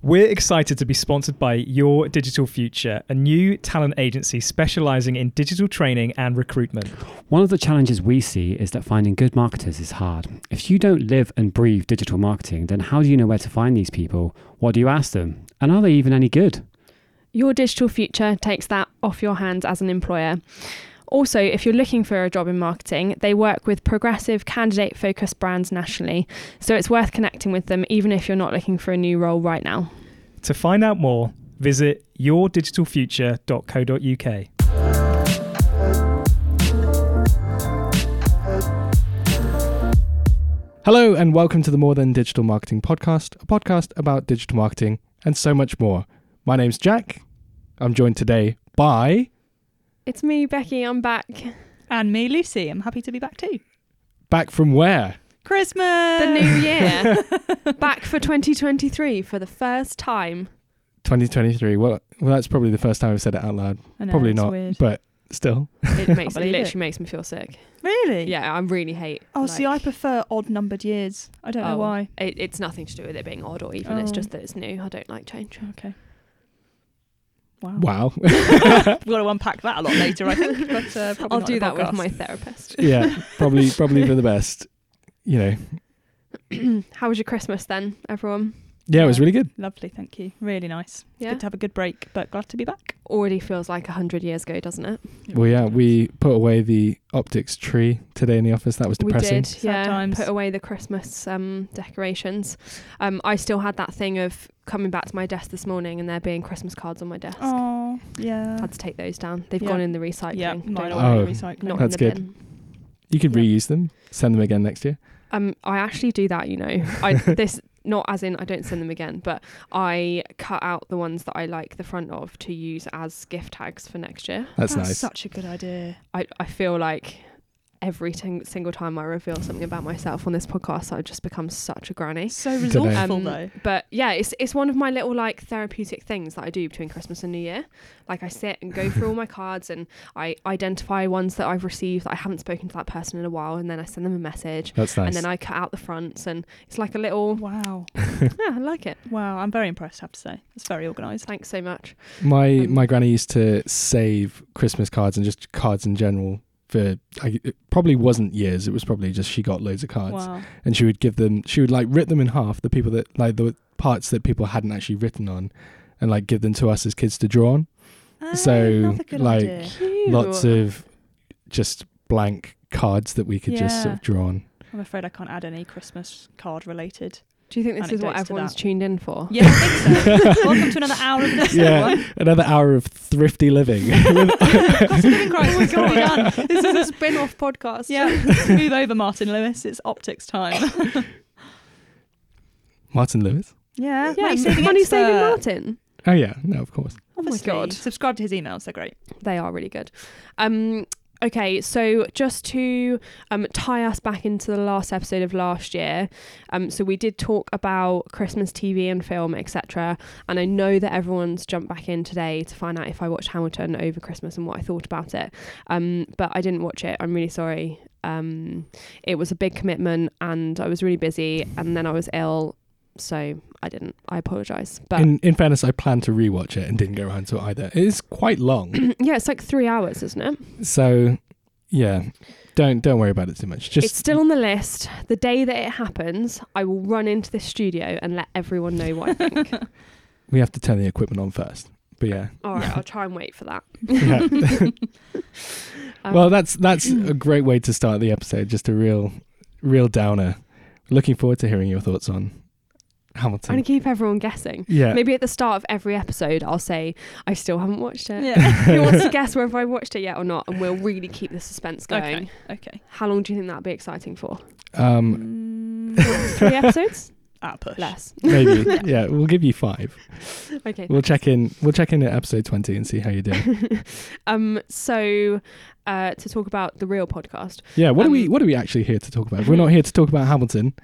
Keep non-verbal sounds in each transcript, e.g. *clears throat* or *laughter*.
We're excited to be sponsored by Your Digital Future, a new talent agency specializing in digital training and recruitment. One of the challenges we see is that finding good marketers is hard. If you don't live and breathe digital marketing, then how do you know where to find these people? What do you ask them? And are they even any good? Your digital future takes that off your hands as an employer. Also, if you're looking for a job in marketing, they work with progressive, candidate focused brands nationally, so it's worth connecting with them even if you're not looking for a new role right now. To find out more, visit yourdigitalfuture.co.uk. Hello, and welcome to the More Than Digital Marketing podcast, a podcast about digital marketing and so much more. My name's Jack. I'm joined today by It's me, Becky, I'm back. And me, Lucy. I'm happy to be back too. back from where? Christmas. The new year. *laughs* back for 2023 for the first time. 2023. Well, well, that's probably the first time I've said it out loud. I know, probably not, Weird. but still. It *laughs* makes it believe it. literally makes me feel sick. Really? Yeah, I really hate. Oh, see, I prefer odd numbered years. I don't know Oh. why. It, it's nothing to do with it being odd or even. It's Oh. just that it's new. I don't like change. Okay. Wow. Wow. *laughs* We've got to unpack that a lot later, I think. But uh, *laughs* I'll do in the that with my therapist. yeah, *laughs* probably probably for the best. You know. *clears throat* How was your Christmas then, everyone? Yeah, it was really good. Lovely, thank you. Really nice. Yeah. Good to have a good break, but glad to be back. Already feels like a hundred years ago, doesn't it? Well, yeah, we put away the Optix tree today in the office. That was depressing. We did, yeah. times. Put away the Christmas um, decorations. Um, I still had that thing of coming back to my desk this morning and there being Christmas cards on my desk. Oh, yeah. Had to take those down. They've Yeah. gone in the recycling. yeah, mine Oh. recycling. not That's in the good. bin. You could Yeah. reuse them, send them again next year. Um, I actually do that, you know. I *laughs* this not as in I don't send them again, but I cut out the ones that I like the front of to use as gift tags for next year. That's, nice. such a good idea. I, I feel like every ting- single time I reveal something about myself on this podcast, I've just become such a granny. So Dunno. resourceful, Um, though. But yeah, it's it's one of my little like therapeutic things that I do between Christmas and New Year. Like I sit and go through all my *laughs* cards and I identify ones that I've received that I haven't spoken to that person in a while, and then I send them a message, That's nice. and then I cut out the fronts, and it's like a little. Wow. *laughs* Yeah, I like it. Wow. I'm very impressed, I have to say. It's very organised. Thanks so much. my um, my granny used to save Christmas cards and just cards in general for. I, it probably wasn't years. It was probably just she got loads of cards Wow. and she would give them. She would like rip them in half. The people that like the parts that people hadn't actually written on, and like give them to us as kids to draw on. Oh, so, like. Lots of just blank cards that we could just sort of draw on. I'm afraid I can't add any Christmas card related. Do you think this is what everyone's tuned in for? Yeah, I think so. *laughs* Welcome to another hour of this, *laughs* Yeah, everyone. *laughs* another hour of thrifty living. Cost of living crisis Oh my is going to be God. done. this is a spin-off podcast. Yeah, move over, Martin Lewis. It's Optix time. Martin Lewis. Yeah, Yeah, money saving money saving. Martin. Oh yeah, no, of course. Oh my God. Subscribe to his emails; they're great. They are really good. Um, okay, so just to um, tie us back into the last episode of last year, um, so we did talk about Christmas TV and film, etc. And I know that everyone's jumped back in today to find out if I watched Hamilton over Christmas and what I thought about it. Um, but I didn't watch it. I'm really sorry. Um, it was a big commitment, and I was really busy, and then I was ill. So I didn't. I apologise. But in in fairness, I planned to rewatch it and didn't get around to it either. It is quite long, *clears throat* yeah, it's like three hours, isn't it? so yeah, don't don't worry about it too much. Just it's still on the list. The day that it happens, I will run into the studio and let everyone know what I think. *laughs* we have to turn the equipment on first. But yeah, All right, I'll *laughs* try and wait for that. yeah. Um, *laughs* well, that's that's a great way to start the episode. Just a real real downer. Looking forward to hearing your thoughts on trying going to keep everyone guessing. Yeah, Maybe at the start of every episode, I'll say I still haven't watched it. Yeah. *laughs* Who wants to *laughs* guess whether I watched it yet or not? And we'll really keep the suspense going. okay. Okay. How long do you think that'd be exciting for? um, Mm, Three episodes? *laughs* ah, push. Less. maybe. yeah, we'll give you five. Okay. We'll check in. We'll check in at episode twenty and see how you do. um. So, uh, to talk about the real podcast, Yeah, what are we Um, what are we actually here to talk about? We're not here to talk about Hamilton.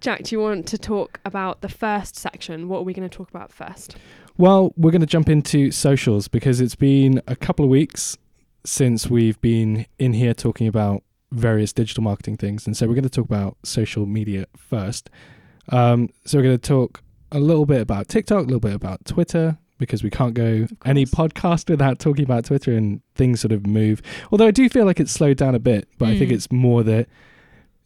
Jack, do you want to talk about the first section? What are we going to talk about first? Well, we're going to jump into socials because it's been a couple of weeks since we've been in here talking about various digital marketing things, and so we're going to talk about social media first. Um, so we're going to talk a little bit about TikTok, a little bit about Twitter, because we can't go any podcast without talking about Twitter and things sort of move. Although I do feel like it's slowed down a bit, but I think Mm. it's more that,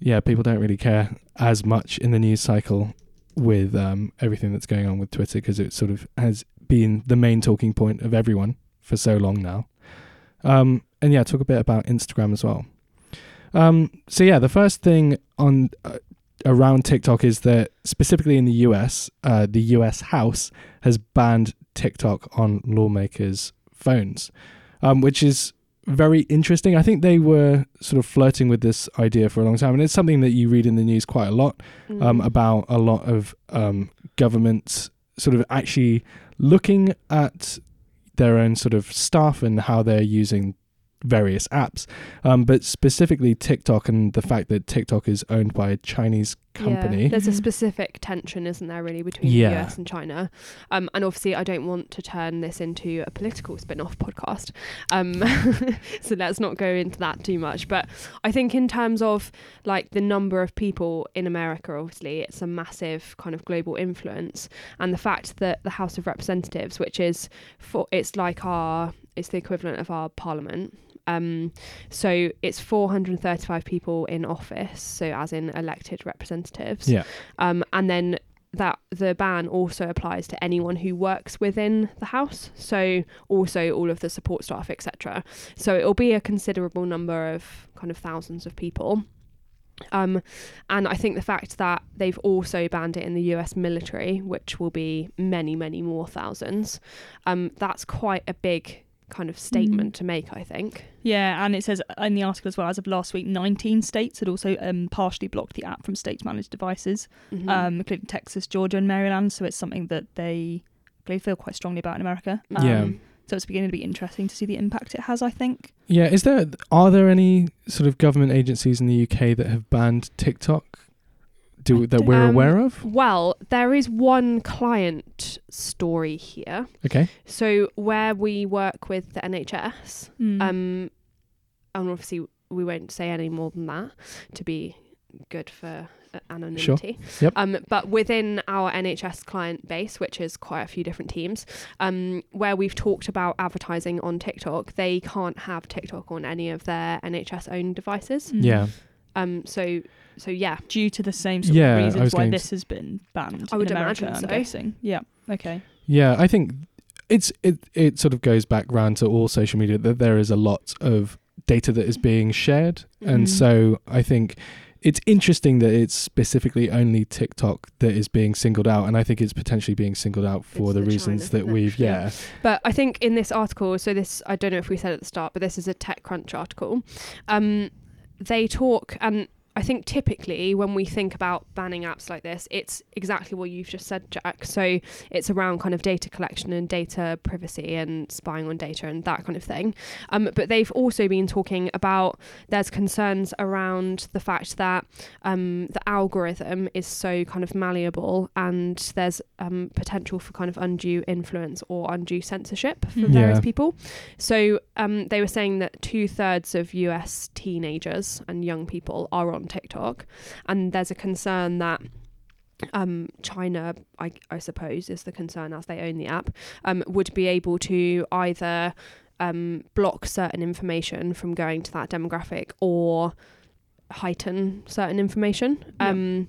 yeah, people don't really care as much in the news cycle with um, everything that's going on with Twitter because it sort of has been the main talking point of everyone for so long now. Um, and yeah, talk a bit about Instagram as well. Um, so yeah, the first thing on uh, around TikTok is that specifically in the US, uh, the US House has banned TikTok on lawmakers' phones, um, which is very interesting. I think they were sort of flirting with this idea for a long time, and it's something that you read in the news quite a lot um, Mm. about a lot of um, governments sort of actually looking at their own sort of stuff and how they're using various apps, um, but specifically TikTok and the fact that TikTok is owned by a Chinese company. Yeah, there's a specific tension, isn't there, really, between Yeah. the US and China? Um, and obviously, I don't want to turn this into a political spin off podcast. Um, *laughs* so let's not go into that too much. But I think, in terms of like the number of people in America, obviously, it's a massive kind of global influence. And the fact that the House of Representatives, which is for, it's like our, it's the equivalent of our parliament. Um, so it's 435 people in office, so as in elected representatives. Yeah. Um, and then that the ban also applies to anyone who works within the house. So also all of the support staff, etc. So it'll be a considerable number of kind of thousands of people. Um, and I think the fact that they've also banned it in the US military, which will be many, many more thousands, um, that's quite a big kind of statement to make, I think. Yeah, and it says in the article as well, as of last week, 19 states had also um, partially blocked the app from states managed devices, Mhm. um, including Texas, Georgia, and Maryland. So it's something that they they feel quite strongly about in America. Yeah. Um, So it's beginning to be interesting to see the impact it has, I think. Yeah, is there are there any sort of government agencies in the UK that have banned TikTok? Do I that don't- we're Um, aware of? Well, there is one client story here. Okay. So where we work with the NHS, Mm. um, and obviously we won't say any more than that to be good for uh, anonymity. Yep. Um, but within our NHS client base, which is quite a few different teams, um, where we've talked about advertising on TikTok, they can't have TikTok on any of their NHS owned devices. Mm. Yeah. Um, so so yeah, Due to the same sort Yeah, of reasons why this has been banned I would in America, imagine I'm guessing. Yeah. Okay. Yeah, I think it's it it sort of goes back round to all social media that there is a lot of data that is being shared, and Mhm. so I think it's interesting that it's specifically only TikTok that is being singled out, and I think it's potentially being singled out for It's the the reasons China, that isn't it? we've Yeah. yeah But I think in this article, so this I don't know if we said at the start, but this is a TechCrunch article. Um, they talk, and I think typically when we think about banning apps like this, it's exactly what you've just said, Jack. So it's around kind of data collection and data privacy and spying on data and that kind of thing. Um, but they've also been talking about there's concerns around the fact that um, the algorithm is so kind of malleable and there's um, potential for kind of undue influence or undue censorship for Mhm. various people. So um, they were saying that two thirds of US teenagers and young people are on TikTok, and there's a concern that. Um, China, I, I suppose, is the concern as they own the app, um, would be able to either um, block certain information from going to that demographic or heighten certain information. Yeah. Um,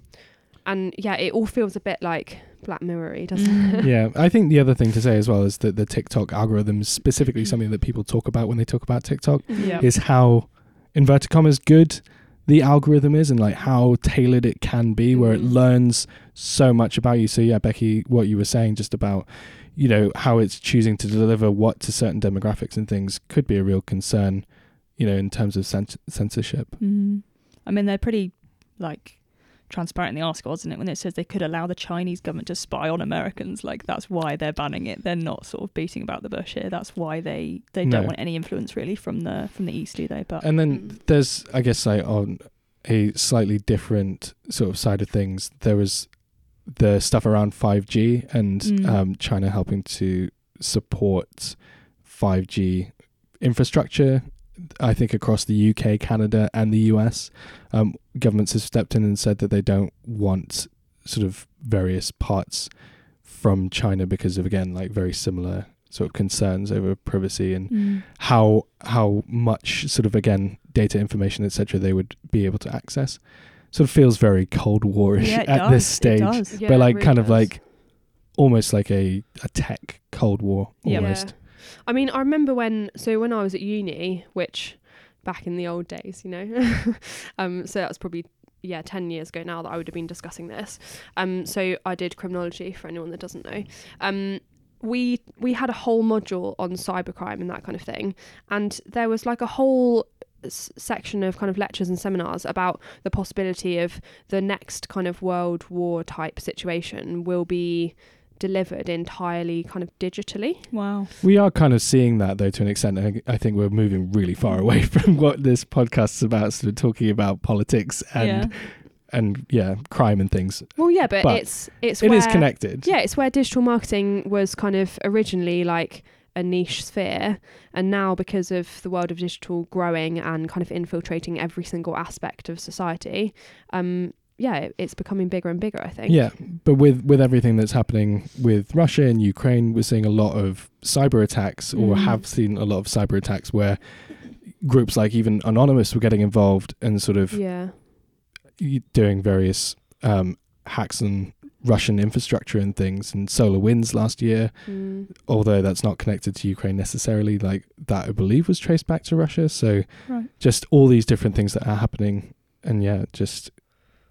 and yeah, it all feels a bit like Black Mirror doesn't it? yeah. *laughs* I think the other thing to say as well is that the TikTok algorithm is specifically something that people talk about when they talk about TikTok Yeah. is how inverted commas good the algorithm is and like how tailored it can be where it Mhm. learns so much about you so yeah becky what you were saying just about you know how it's choosing to deliver what to certain demographics and things could be a real concern you know in terms of cens- censorship Mm. I mean, they're pretty like transparent in the article, isn't it? When it says they could allow the Chinese government to spy on Americans, like that's why they're banning it. They're not sort of beating about the bush here. That's why they they don't No. want any influence really from the from the east, do they? But and then Mm. there's i guess like on a slightly different sort of side of things there was the stuff around 5g and Mm. um, china helping to support 5g infrastructure i think across the uk canada and the us um, governments have stepped in and said that they don't want sort of various parts from China because of again like very similar sort of concerns over privacy and Mm. how how much sort of again data information etc they would be able to access sort of feels very cold warish Yeah, at does. this It stage does. Yeah, but it like really kind of like almost like a, a tech cold war Yeah. I mean, I remember when so when I was at uni, which back in the old days, you know, *laughs* um, so that's probably yeah ten years ago now that I would have been discussing this. Um, so I did criminology for anyone that doesn't know. Um, we we had a whole module on cybercrime and that kind of thing, and there was like a whole s- section of kind of lectures and seminars about the possibility of the next kind of world war type situation will be delivered entirely kind of digitally. Wow. we are kind of seeing that though to an extent I I think we're moving really far away *laughs* from what this podcast is about sort of talking about politics and yeah. and yeah crime and things Well, yeah, but, But it's it's It where, is connected Yeah, it's where digital marketing was kind of originally like a niche sphere, and now because of the world of digital growing and kind of infiltrating every single aspect of society, um, yeah, it- it's becoming bigger and bigger. I think. Yeah, but with with everything that's happening with Russia and Ukraine, we're seeing a lot of cyber attacks, or Mm. have seen a lot of cyber attacks where groups like even Anonymous were getting involved and sort of Yeah. doing various um, hacks on Russian infrastructure and things. And SolarWinds last year, Mm. although that's not connected to Ukraine necessarily, like that I believe was traced back to Russia. So Right. just all these different things that are happening, and yeah, just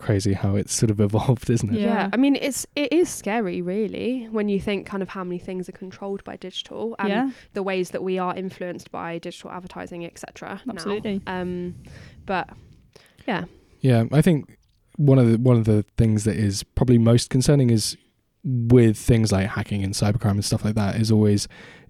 crazy how it's sort of evolved, *laughs* isn't it? Yeah. Yeah. I mean, it's it is scary, really, when you think kind of how many things are controlled by digital and yeah. the ways that we are influenced by digital advertising, etc. now. Absolutely. Um, but yeah, Yeah, I think one of the one of the things that is probably most concerning is with things like hacking and cybercrime and stuff like that is always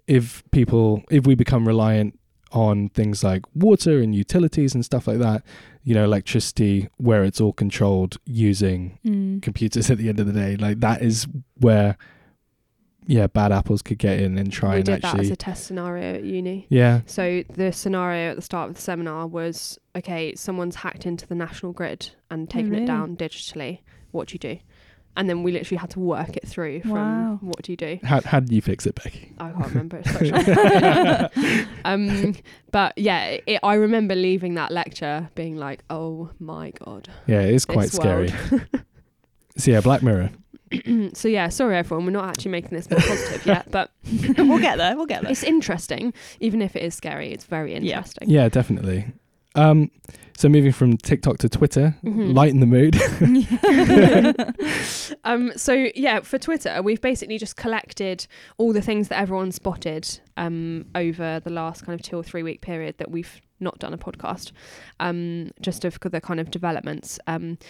if people if we become reliant on things like water and utilities and stuff like that, you know, electricity where it's all controlled using Mm. computers *laughs* at the end of the day, like that is where yeah, bad apples could get in and try we and did that as a test scenario at uni. yeah, So the scenario at the start of the seminar was okay, someone's hacked into the national grid and taken really? it down digitally. What do you do? And then we literally had to work it through from Wow. what do you do? how how did you fix it, Becky? I can't remember. It's so short. *laughs* um, but yeah, it, I remember leaving that lecture being like, "Oh my god!" Yeah, it is quite scary. world. *laughs* so yeah, Black Mirror. *clears throat* so yeah, sorry everyone, we're not actually making this more positive yet, *laughs* but we'll get there. We'll get there. it's interesting, even if it is scary. It's very Yeah. interesting. Yeah, definitely. Um, so moving from TikTok to Twitter, Mhm. lighten the mood. *laughs* *laughs* um, so yeah, for Twitter, we've basically just collected all the things that everyone spotted um, over the last kind of two or three week period that we've not done a podcast, um, just of the kind of developments.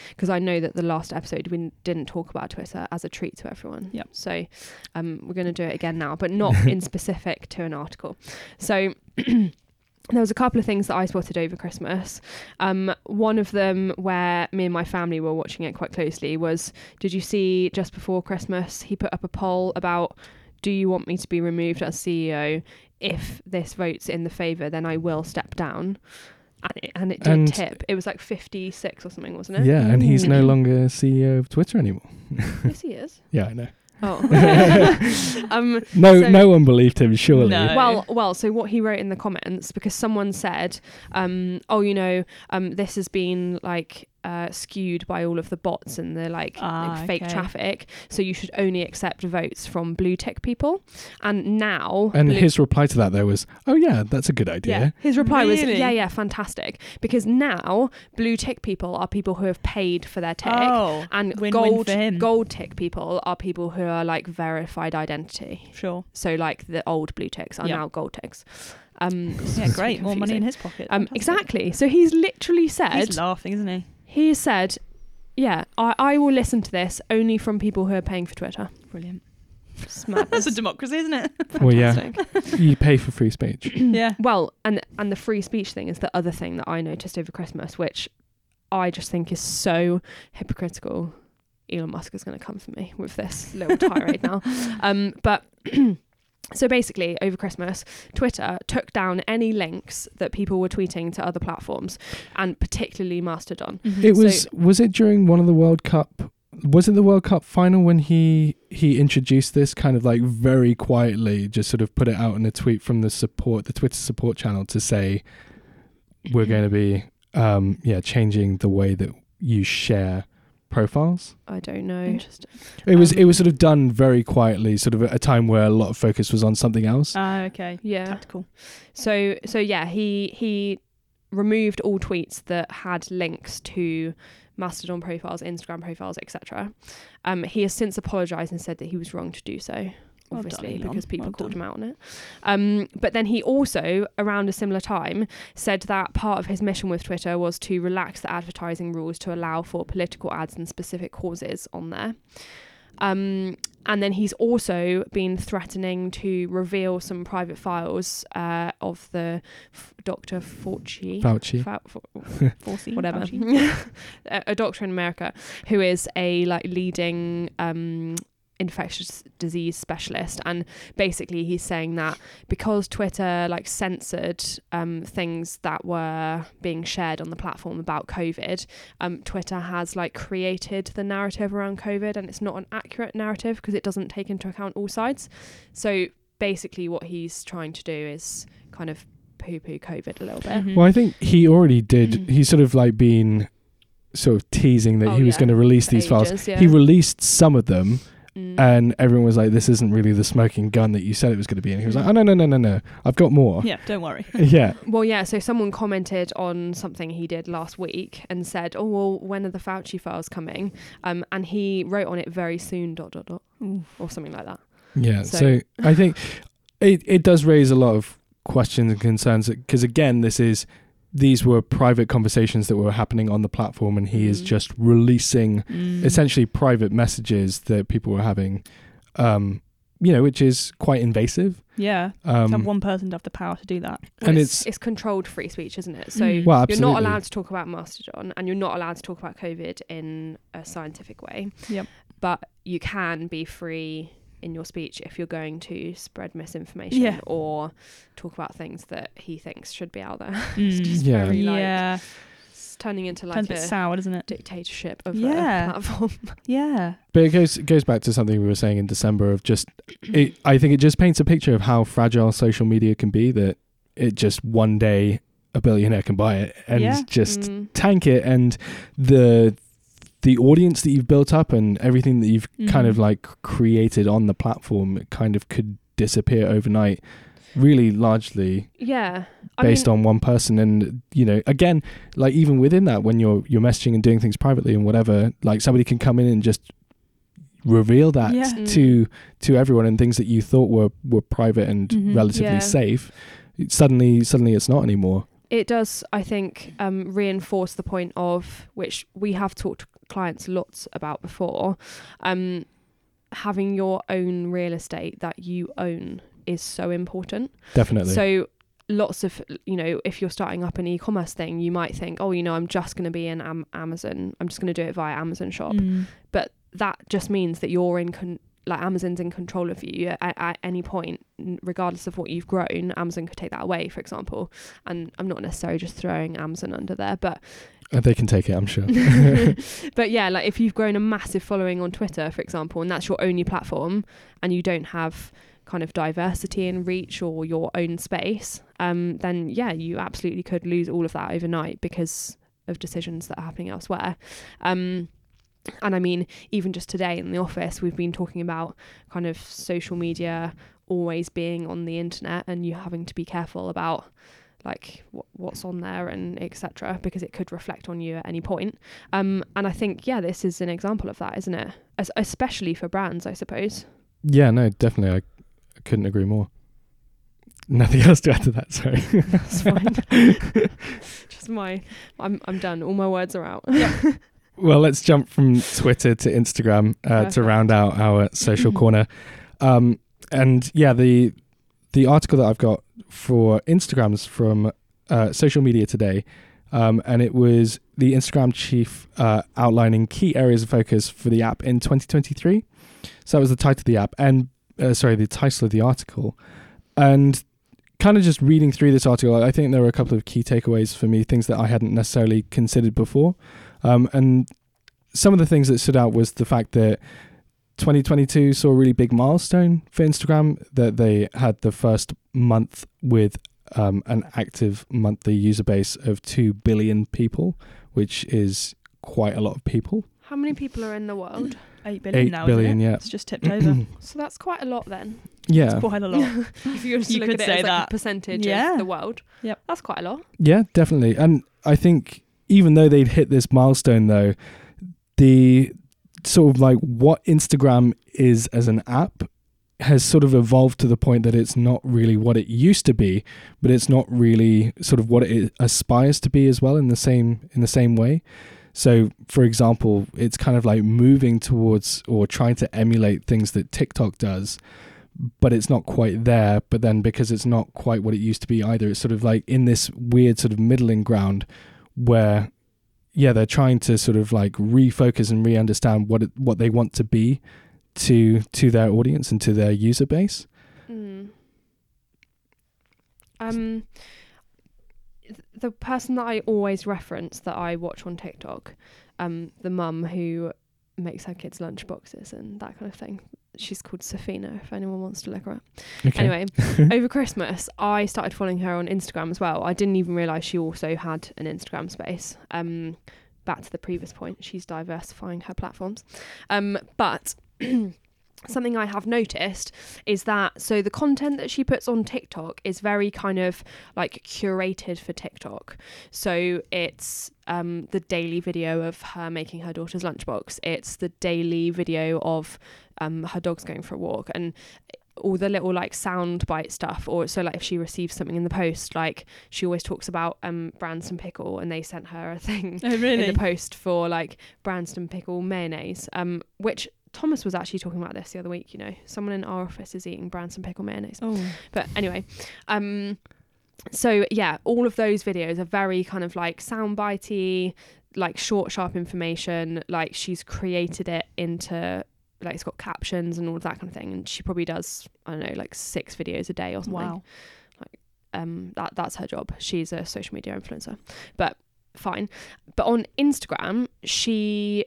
Because I know that the last episode we didn't talk about Twitter as a treat to everyone. Yep. So um, we're going to do it again now, but not *laughs* in specific to an article. So. *clears throat* There was a couple of things that I spotted over Christmas. Um, one of them, where me and my family were watching it quite closely, was did you see just before Christmas he put up a poll about do you want me to be removed as CEO? If this votes in the favour, then I will step down. And it, and it did And- tip. It was like 56 or something, wasn't it? yeah, and he's no longer CEO of Twitter anymore. Yes, he is. *laughs* Yeah, I know. Oh. *laughs* um, No, So- no one believed him. Surely. No. well, well. So what he wrote in the comments because someone said, um, "Oh, you know, um, this has been like uh, skewed by all of the bots and the like, Ah, like, fake okay. traffic. So you should only accept votes from blue tick people." And now, And blue- his reply to that though was, "Oh yeah, that's a good yeah, idea." his reply was, "Yeah, yeah, fantastic." Because now blue tick people are people who have paid for their tick. Oh, And gold gold tick people are people who are like verified identity. sure. So like the old blue ticks are Yeah. now gold ticks. Um, Yeah, great. More money in his pocket. Um, exactly. So he's literally said He's laughing, isn't he? He said, "Yeah, I, I will listen to this only from people who are paying for Twitter." Brilliant. It's. That's a democracy, isn't it? *laughs* Well, yeah, you pay for free speech. *clears throat* yeah. Well, and and the free speech thing is the other thing that I noticed over Christmas, which I just think is so hypocritical. Elon Musk is going to come for me with this little tirade *laughs* now. Um, but *clears throat* so basically, over Christmas, Twitter took down any links that people were tweeting to other platforms, and particularly Mastodon. Mhm. It So- was was it during one of the World Cup was it the World Cup final when he he introduced this kind of like very quietly, just sort of put it out in a tweet from the support the Twitter support channel to say we're going to be um yeah changing the way that you share profiles. I don't know. Interesting. It was Um, it was sort of done very quietly, sort of at a time where a lot of focus was on something else. Ah, okay. Yeah. Tactical. So so yeah, he he removed all tweets that had links to Mastodon profiles, Instagram profiles, etc. Um, he has since apologised and said that he was wrong to do so. Well Obviously, Elon. because people Well called him out on it. Um, but then he also, around a similar time, said that part of his mission with Twitter was to relax the advertising rules to allow for political ads and specific causes on there. Um, and then he's also been threatening to reveal some private files uh, of the f- Dr. Fauci. Fauci. Fa- Fa- *laughs* Fauci, whatever, Fauci. *laughs* a, a doctor in America who is a like leading um, infectious disease specialist, and basically he's saying that because Twitter like censored um, things that were being shared on the platform about COVID, um, Twitter has like created the narrative around COVID, and it's not an accurate narrative because it doesn't take into account all sides. So basically, what he's trying to do is kind of poo-poo COVID a little bit. Mhm. Well, I think he already did. Mm. He's sort of like been sort of teasing that Oh, he was yeah. going to release these files. Yeah. He released some of them, Mm. and everyone was like, "This isn't really the smoking gun that you said it was going to be." And he was like, "Oh no, no, no, no, no! I've got more." Yeah, don't worry. *laughs* yeah. Well, yeah. So someone commented on something he did last week and said, "Oh, well, when are the Fauci files coming?" Um, and he wrote on it very soon. Dot dot dot, or something like that. Yeah. So, So- I think it it does raise a lot of questions and concerns because again, this is these were private conversations that were happening on the platform, and he is Mm. just releasing Mm. essentially private messages that people were having, um, you know, which is quite invasive. Yeah. Um, to have one person to have the power to do that. Well, And it's, it's- it's controlled free speech, isn't it? So Mm. well, you're not allowed to talk about Mastodon, and you're not allowed to talk about COVID in a scientific way. Yep. But you can be free in your speech if you're going to spread misinformation Yeah. or talk about things that he thinks should be out there. *laughs* Mm. just Yeah. very like yeah. it's turning into like Turns a a bit sour, doesn't it? dictatorship of Yeah. a platform. *laughs* Yeah. But it goes it goes back to something we were saying in December of just *clears throat* it, I think it just paints a picture of how fragile social media can be that it just one day a billionaire can buy it and Yeah. just Mm. tank it and the the audience that you've built up and everything that you've kind of Mhm. like created on the platform it kind of could disappear overnight really largely Yeah. I based mean, on one person and you know again like even within that when you're you're messaging and doing things privately and whatever like somebody can come in and just reveal that Yeah. Mm. to to everyone and things that you thought were were private and Mhm. relatively Yeah. safe suddenly suddenly it's not anymore it does, I think, um, reinforce the point of which we have talked to clients lots about before. Um, having your own real estate that you own is so important. definitely So lots of you know if you're starting up an e-commerce thing you might think oh you know i'm just going to be in Am- amazon i'm just going to do it via amazon shop Mm. but that just means that you're in con- like Amazon's in control of you at, at any point, regardless of what you've grown. Amazon could take that away, for example. And I'm not necessarily just throwing Amazon under there, but Uh, they can take it i'm sure *laughs* *laughs* but yeah, like if you've grown a massive following on Twitter, for example, and that's your only platform, and you don't have kind of diversity and reach or your own space, um, then yeah, you absolutely could lose all of that overnight because of decisions that are happening elsewhere. Um, and I mean, even just today in the office, we've been talking about kind of social media always being on the internet and you having to be careful about like what, what's on there and etc because it could reflect on you at any point. Um and i think yeah this is an example of that isn't it? As, especially for brands i suppose. Yeah no definitely. I, I couldn't agree more. Nothing else to add to that sorry. *laughs* That's fine. *laughs* Just my i'm i'm done. All my words are out *laughs* Well, let's jump from Twitter to Instagram uh, to round out our social corner. Um, and yeah, the the article that I've got for Instagram's from uh, Social Media Today, um, and it was the Instagram chief uh, outlining key areas of focus for the app in 2023. So that was the title of the app, and uh, sorry, the title of the article, and kind of just reading through this article, I think there were a couple of key takeaways for me, things that I hadn't necessarily considered before. Um, and some of the things that stood out was the fact that 2022 saw a really big milestone for Instagram that they had the first month with um, an active monthly user base of 2 billion people, which is quite a lot of people. How many people are in the world? *clears throat* Eight billion Eight now. billion, isn't it? yeah. It's just tipped over. *clears throat* so that's quite a lot then. Yeah. It's quite a lot. *laughs* if you You look could at it say as like that. a percentage Yeah. of the world. Yep. That's quite a lot. Yeah, definitely. And I think even though they'd hit this milestone, though, the sort of like what Instagram is as an app has sort of evolved to the point that it's not really what it used to be, but it's not really sort of what it aspires to be as well in the same in the same way. So, for example, it's kind of like moving towards or trying to emulate things that TikTok does, but it's not quite there. But then because it's not quite what it used to be either, it's sort of like in this weird sort of middling ground where, yeah, they're trying to sort of like refocus and re-understand what it, what they want to be to to their audience and to their user base. Mm. Um, the person that I always reference that I watch on TikTok, um, the mum who makes her kids lunch boxes and that kind of thing. She's called Safina. If anyone wants to look her up. Okay. Anyway, *laughs* over Christmas, I started following her on Instagram as well. I didn't even realize she also had an Instagram space. Um, back to the previous point, she's diversifying her platforms. Um, but *clears throat* something I have noticed is that so the content that she puts on TikTok is very kind of like curated for TikTok. So it's um, the daily video of her making her daughter's lunchbox. It's the daily video of um, her dog's going for a walk and all the little like sound bite stuff or so like if she receives something in the post like she always talks about um Branston pickle and they sent her a thing Oh *laughs* in the post for like Branston pickle mayonnaise um which Thomas was actually talking about this the other week you know someone in our office is eating Branston pickle mayonnaise oh. but anyway, um, so yeah, all of those videos are very kind of like soundbitey, like short, sharp information. Like she's created it into like it's got captions and all of that kind of thing. And she probably does I don't know like six videos a day or something. Wow. Um, that that's her job. She's a social media influencer, but fine. But on Instagram, she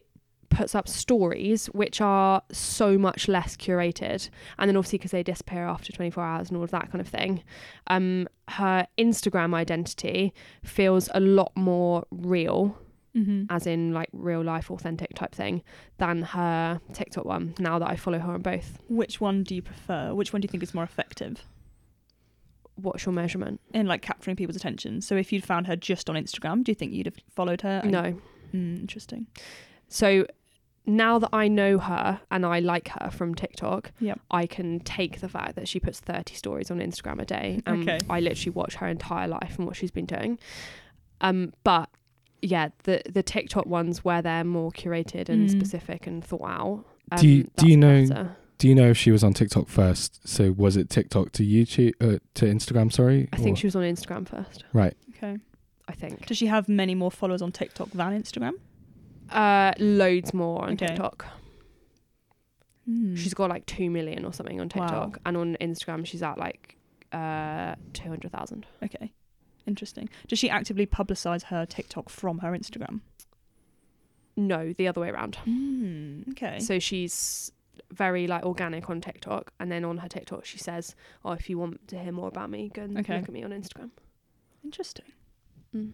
puts up stories which are so much less curated and then obviously because they disappear after 24 hours and all of that kind of thing um her instagram identity feels a lot more real Mm-hmm. as in like real life authentic type thing than her tiktok one now that i follow her on both Which one do you prefer? Which one do you think is more effective what's your measurement in like capturing people's attention? So if you'd found her just on Instagram, do you think you'd have followed her? no Mm, interesting. So now that I know her and I like her from TikTok, Yep. I can take the fact that she puts 30 stories on Instagram a day. And Okay. I literally watch her entire life and what she's been doing. Um, but yeah, the the TikTok ones where they're more curated and Mm. specific and thought out. Um, Do you- do you know- better. Do you know if she was on TikTok first? So was it TikTok to YouTube uh, to Instagram? Sorry, I think Or- she was on Instagram first. right. Okay. I think Does she have many more followers on TikTok than Instagram? Uh, loads more on Okay. TikTok. Hmm. She's got like two million or something on Wow. TikTok, and on Instagram she's at like uh, two hundred thousand. okay. Interesting. Does she actively publicize her TikTok from her Instagram? No, the other way around. Mm, okay. So she's very like organic on TikTok, and then on her TikTok she says, "Oh, if you want to hear more about me, go and Okay. look at me on Instagram." Interesting. Mm.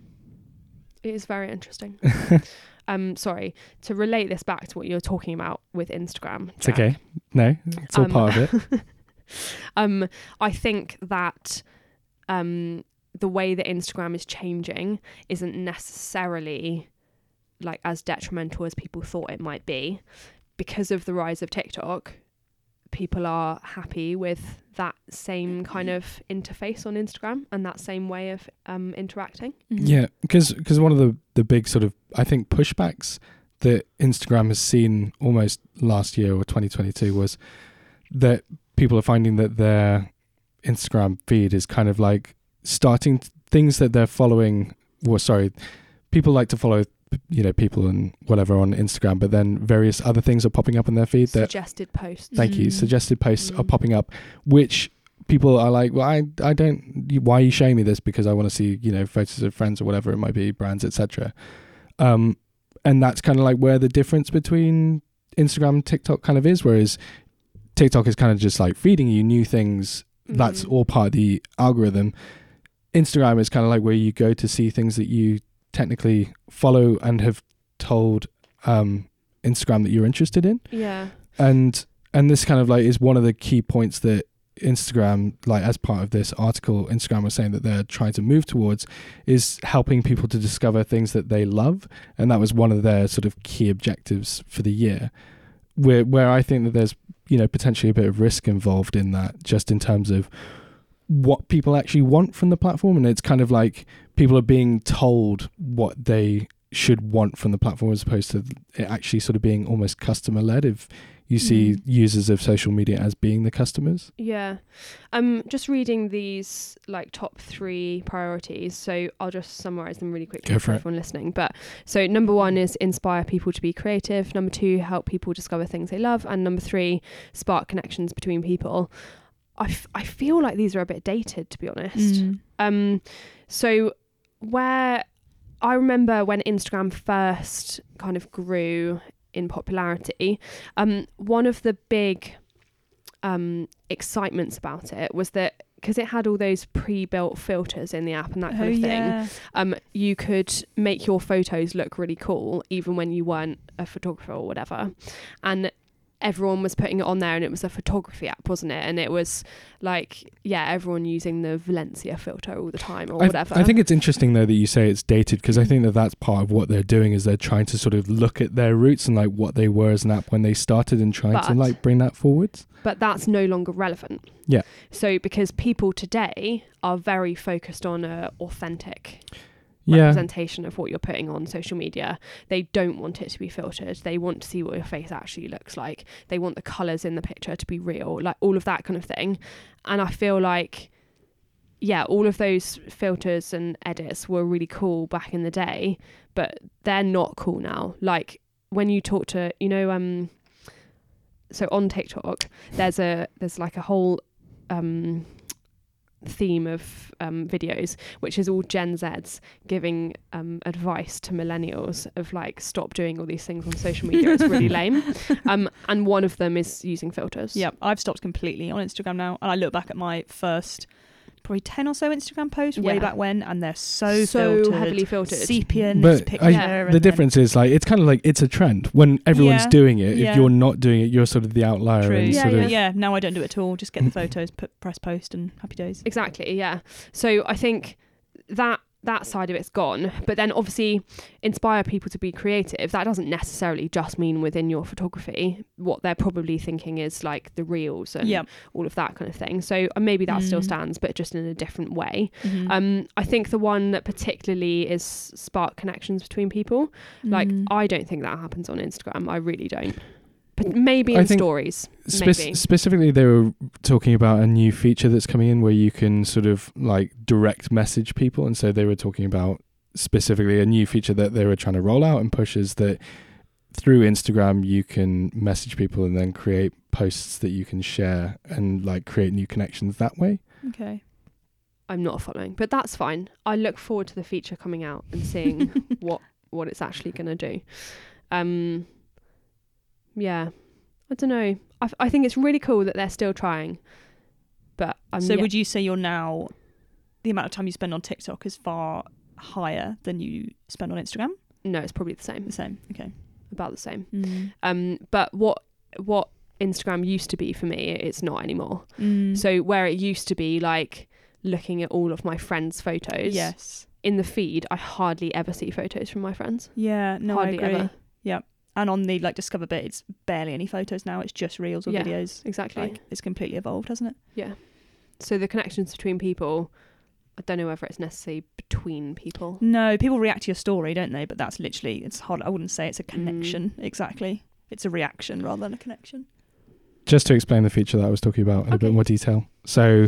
It is very interesting. *laughs* um, sorry to relate this back to what you were talking about with Instagram. It's okay. No, it's all Um, part of it. *laughs* um, I think that um, the way that Instagram is changing isn't necessarily like as detrimental as people thought it might be because of the rise of TikTok. People are happy with that same kind of interface on Instagram and that same way of um, interacting. Mhm. Yeah, because one of the the big sort of I think pushbacks that Instagram has seen almost last year or 2022 was that people are finding that their Instagram feed is kind of like starting t- things that they're following. Well, sorry, people like to follow you know people and whatever on Instagram, but then various other things are popping up in their feed that Suggested posts. thank you Mm. suggested posts are Mm. popping up which people are like well i i don't why are you showing me this because i want to see you know photos of friends or whatever it might be brands etc um and that's kind of like where the difference between Instagram and TikTok kind of is. Whereas TikTok is kind of just like feeding you new things. That's Mm. all part of the algorithm. Instagram is kind of like where you go to see things that you technically follow and have told um, Instagram that you're interested in Yeah. and and this kind of like is one of the key points that Instagram, like as part of this article, Instagram was saying that they're trying to move towards is helping people to discover things that they love, and that was one of their sort of key objectives for the year. Where where I think that there's you know potentially a bit of risk involved in that, just in terms of what people actually want from the platform, and it's kind of like people are being told what they should want from the platform as opposed to it actually sort of being almost customer led if you see Mm. users of social media as being the customers. Yeah. Um just reading these like top 3 priorities. So I'll just summarize them really quickly Go for for everyone listening. But so number 1 is inspire people to be creative, number 2 help people discover things they love, and number 3 spark connections between people. I, f- I feel like these are a bit dated to be honest. Mm. Um, so where I remember when Instagram first kind of grew in popularity, um, one of the big um, excitements about it was that because it had all those pre-built filters in the app and that kind oh of thing, yeah. um, you could make your photos look really cool even when you weren't a photographer or whatever. And everyone was putting it on there and it was a photography app, wasn't it? And it was like, yeah, everyone using the Valencia filter all the time or I, whatever. I think it's interesting though that you say it's dated because I mm. think that that's part of what they're doing is they're trying to sort of look at their roots and like what they were as an app when they started and trying to like bring that forwards. but that's no longer relevant. Yeah. So because people today are very focused on a authentic Yeah. representation of what you're putting on social media. They don't want it to be filtered. They want to see what your face actually looks like. They want the colors in the picture to be real, like all of that kind of thing. And I feel like yeah, all of those filters and edits were really cool back in the day, but they're not cool now. Like when you talk to, you know, um so on TikTok, there's a there's like a whole um theme of um, videos, which is all Gen Zs giving um, advice to millennials of like stop doing all these things on social media. It's really *laughs* lame. Um, and one of them is using filters. Yep, I've stopped completely on Instagram now, and I look back at my first probably ten or so Instagram posts way back when, and they're so, so filtered, heavily filtered. sepia in But uh, picture. I- the then- difference is like it's kind of like it's a trend when everyone's Yeah. doing it. Yeah. If you're not doing it, you're sort of the outlier. True. And Yeah, sort yeah. of, yeah, now I don't do it at all. Just get the *laughs* photos, put press post, and happy days. Exactly, yeah. So I think that that side of it's gone. But then obviously inspire people to be creative. That doesn't necessarily just mean within your photography. What they're probably thinking is like the reels and Yep. all of that kind of thing. So uh, maybe that still Mm. stands, but just in a different way. Mhm. Um, I think the one that particularly is spark connections between people. Like Mm. I don't think that happens on Instagram. I really don't. But maybe in stories. Spec- maybe. specifically, they were talking about a new feature that's coming in where you can sort of like direct message people, and so they were talking about specifically a new feature that they were trying to roll out and push is that through Instagram you can message people and then create posts that you can share and like create new connections that way. okay. I'm not following, but that's fine. I look forward to the feature coming out and seeing *laughs* what what it's actually going to do. Um, yeah, I don't know. I think it's really cool that they're still trying, but I'm so yet- would you say you're now the amount of time you spend on TikTok is far higher than you spend on Instagram? no, it's probably the same, The same. Okay. about the same. Mm. Um, but what what Instagram used to be for me, it's not anymore. Mm. So where it used to be like looking at all of my friends' photos, yes. in the feed, I hardly ever see photos from my friends. Yeah. No, hardly I agree. ever. And on the like discover bit, it's barely any photos now. It's just reels or Yeah. videos. Exactly. Like it's completely evolved, hasn't it? Yeah. So the connections between people, I don't know whether it's necessarily between people. No, people react to your story, don't they? But that's literally it's hard. I wouldn't say it's a Mm. connection exactly. It's a reaction rather than a connection. Just to explain the feature that I was talking about in a bit more detail. So,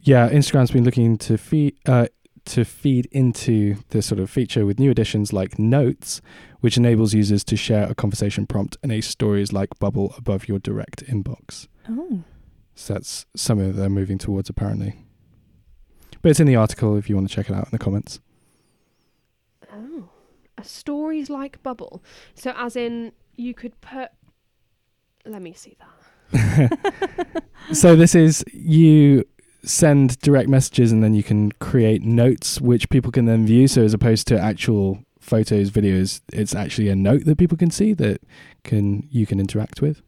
yeah, Instagram's been looking to feed uh, to feed into this sort of feature with new additions like Notes, which enables users to share a conversation prompt in a stories like bubble above your direct inbox. Oh. So that's something that they're moving towards apparently. But it's in the article if you want to check it out in the comments. Oh, a stories like bubble. So as in you could put. Let me see that. *laughs* so this is you send direct messages and then you can create notes which people can then view. So as opposed to actual photos, videos, it's actually a note that people can see that can you can interact with.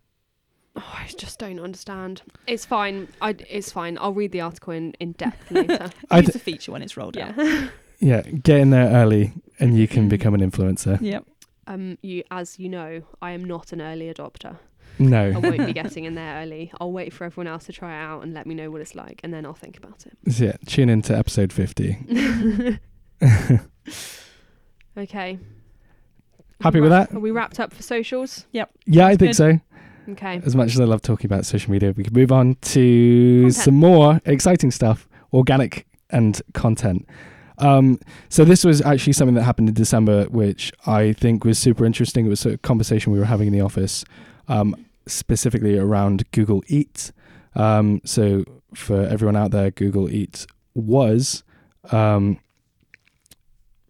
Oh, I just don't understand. It's fine. I, it's fine. I'll read the article in, in depth later. *laughs* I It's d- a feature when it's rolled out. yeah. *laughs* Yeah, get in there early and you can *laughs* become an influencer. Yep. um. You, as you know, I am not an early adopter. I won't be *laughs* getting in there early. I'll wait for everyone else to try it out and let me know what it's like, and then I'll think about So yeah, tune in to episode 50. *laughs* okay. Happy Are with that? Are we wrapped up for socials? Yep. Yeah, I think good. so. Okay. As much as I love talking about social media, we can move on to Content. some more exciting stuff, organic and content. Um, so this was actually something that happened in December, which I think was super interesting. It was a conversation we were having in the office, um, specifically around Google Eat. Um, so for everyone out there, Google Eat was um,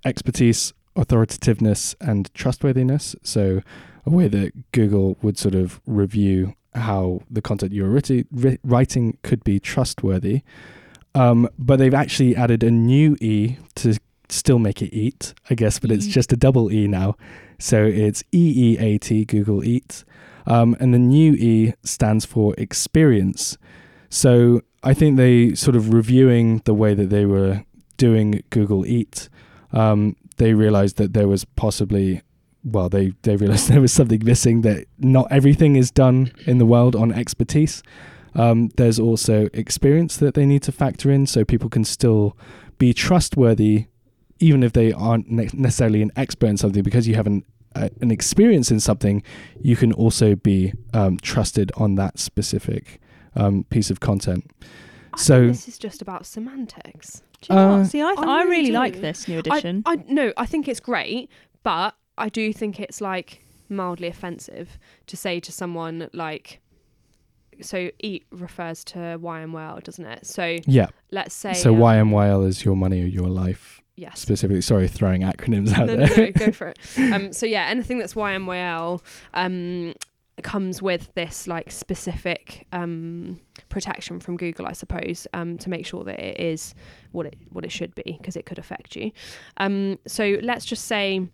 expertise, authoritativeness, and trustworthiness. So a way that Google would sort of review how the content you're writing could be trustworthy. Um, but they've actually added a new E to still make it eat, I guess, but it's just a double E now. So it's E E A T, Google Eat. Um, and the new E stands for experience. So I think they sort of reviewing the way that they were doing Google Eat, um, they realized that there was possibly well, they, they realized *laughs* there was something missing that not everything is done in the world on expertise. Um, there's also experience that they need to factor in so people can still be trustworthy, even if they aren't necessarily an expert in something, because you have an, an experience in something, you can also be um, trusted on that specific um, piece of content. I So- think this is just about semantics. Do you know Uh, what? See, I, th- I I really really like do. this new edition. I no, I think it's great, but I do think it's like mildly offensive to say to someone like so eat refers to YMYL, doesn't it? So Yeah. let's say so um, YMYL is your money or your life yes. specifically. Sorry, throwing acronyms out no, no, there. no, go for it. *laughs* Um, so yeah, anything that's YMYL um, comes with this like specific um, protection from Google, I suppose, um, to make sure that it is what it what it should be because it could affect you. Um, so let's just say,